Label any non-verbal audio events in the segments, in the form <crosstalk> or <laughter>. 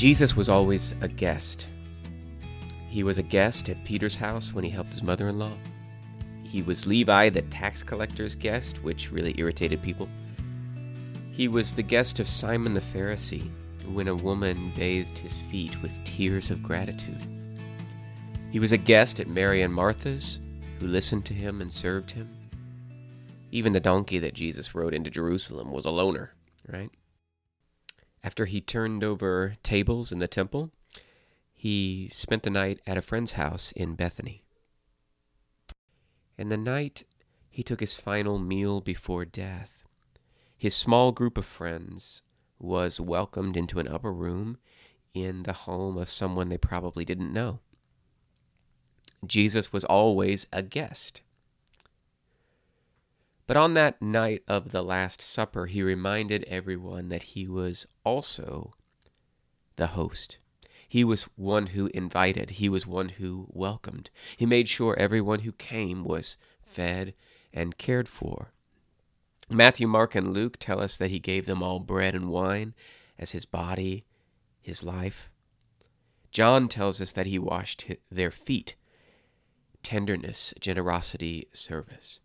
Jesus was always a guest. He was a guest at Peter's house when he helped his mother in law. He was Levi, the tax collector's guest, which really irritated people. He was the guest of Simon the Pharisee when a woman bathed his feet with tears of gratitude. He was a guest at Mary and Martha's, who listened to him and served him. Even the donkey that Jesus rode into Jerusalem was a loaner, right? After he turned over tables in the temple, he spent the night at a friend's house in Bethany. And the night he took his final meal before death, his small group of friends was welcomed into an upper room in the home of someone they probably didn't know. Jesus was always a guest. But on that night of the Last Supper, he reminded everyone that he was also the host. He was one who invited, he was one who welcomed. He made sure everyone who came was fed and cared for. Matthew, Mark, and Luke tell us that he gave them all bread and wine as his body, his life. John tells us that he washed their feet tenderness, generosity, service.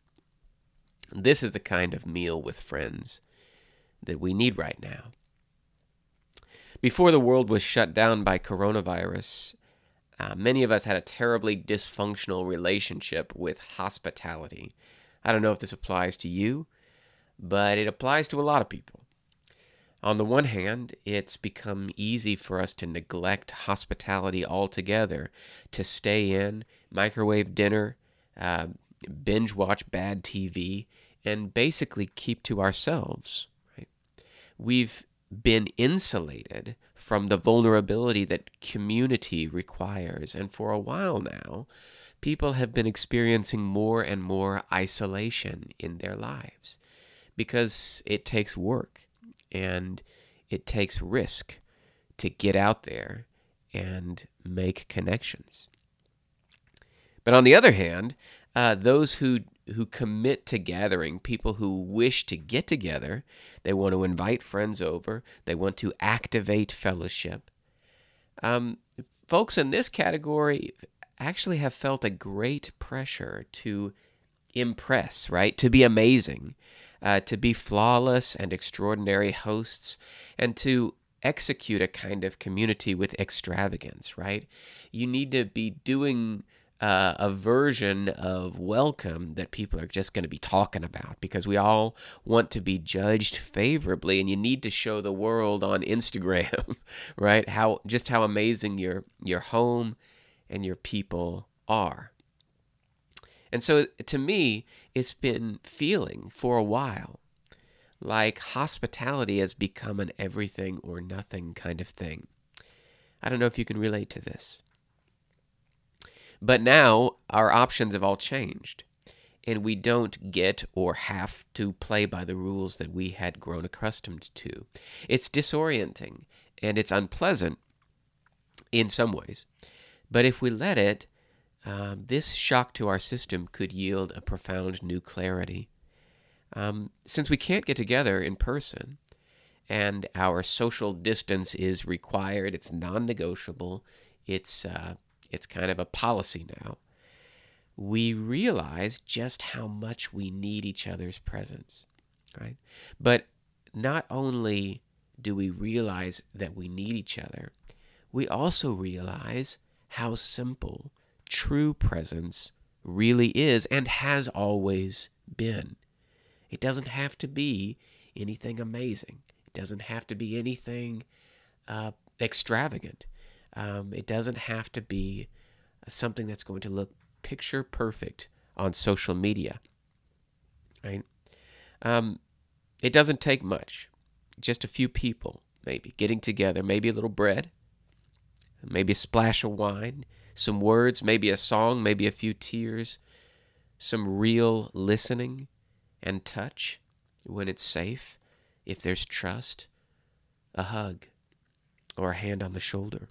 This is the kind of meal with friends that we need right now. Before the world was shut down by coronavirus, uh, many of us had a terribly dysfunctional relationship with hospitality. I don't know if this applies to you, but it applies to a lot of people. On the one hand, it's become easy for us to neglect hospitality altogether, to stay in, microwave dinner, uh, binge watch bad TV, and basically keep to ourselves. Right? We've been insulated from the vulnerability that community requires, and for a while now, people have been experiencing more and more isolation in their lives because it takes work and it takes risk to get out there and make connections. But on the other hand, uh, those who who commit to gathering, people who wish to get together, they want to invite friends over, they want to activate fellowship. Um, folks in this category actually have felt a great pressure to impress, right? To be amazing, uh, to be flawless and extraordinary hosts, and to execute a kind of community with extravagance, right? You need to be doing uh, a version of welcome that people are just going to be talking about because we all want to be judged favorably and you need to show the world on Instagram <laughs> right how just how amazing your your home and your people are and so to me, it's been feeling for a while like hospitality has become an everything or nothing kind of thing. I don't know if you can relate to this. But now our options have all changed, and we don't get or have to play by the rules that we had grown accustomed to. It's disorienting and it's unpleasant in some ways. But if we let it, um, this shock to our system could yield a profound new clarity. Um, since we can't get together in person and our social distance is required, it's non negotiable, it's, uh, it's kind of a policy now, we realize just how much we need each other's presence, right? But not only do we realize that we need each other, we also realize how simple true presence really is and has always been. It doesn't have to be anything amazing. It doesn't have to be anything uh, extravagant. Um, it doesn't have to be something that's going to look picture perfect on social media. Right? Um, it doesn't take much. Just a few people, maybe, getting together, maybe a little bread, maybe a splash of wine, some words, maybe a song, maybe a few tears, some real listening and touch when it's safe, if there's trust, a hug, or a hand on the shoulder.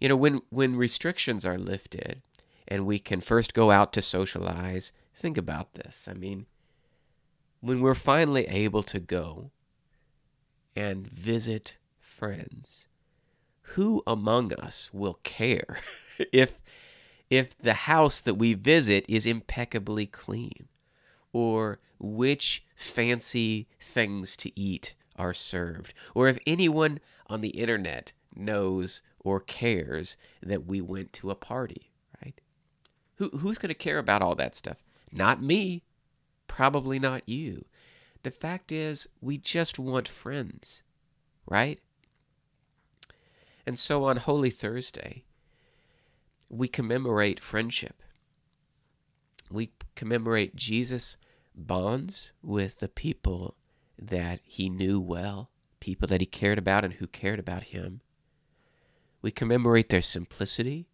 You know, when, when restrictions are lifted and we can first go out to socialize, think about this. I mean, when we're finally able to go and visit friends, who among us will care <laughs> if if the house that we visit is impeccably clean or which fancy things to eat are served or if anyone on the internet knows or cares that we went to a party, right? Who who's going to care about all that stuff? Not me. Probably not you. The fact is, we just want friends, right? And so on Holy Thursday, we commemorate friendship. We commemorate Jesus' bonds with the people that he knew well, people that he cared about and who cared about him. We commemorate their simplicity,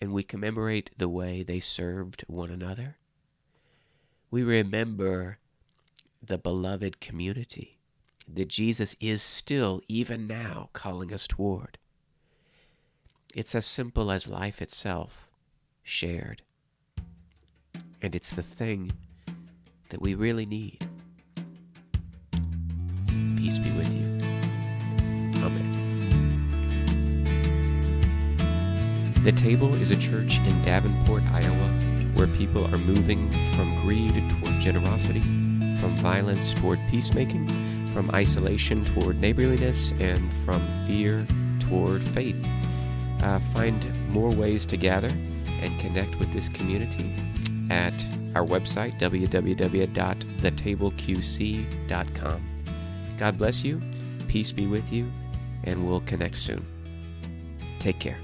and we commemorate the way they served one another. We remember the beloved community that Jesus is still, even now, calling us toward. It's as simple as life itself, shared. And it's the thing that we really need. Peace be with you. The Table is a church in Davenport, Iowa, where people are moving from greed toward generosity, from violence toward peacemaking from isolation toward neighborliness and from fear toward faith. Uh, find more ways to gather and connect with this community at our website, www.thetableqc.com. God bless you, peace be with you, and we'll connect soon. Take care.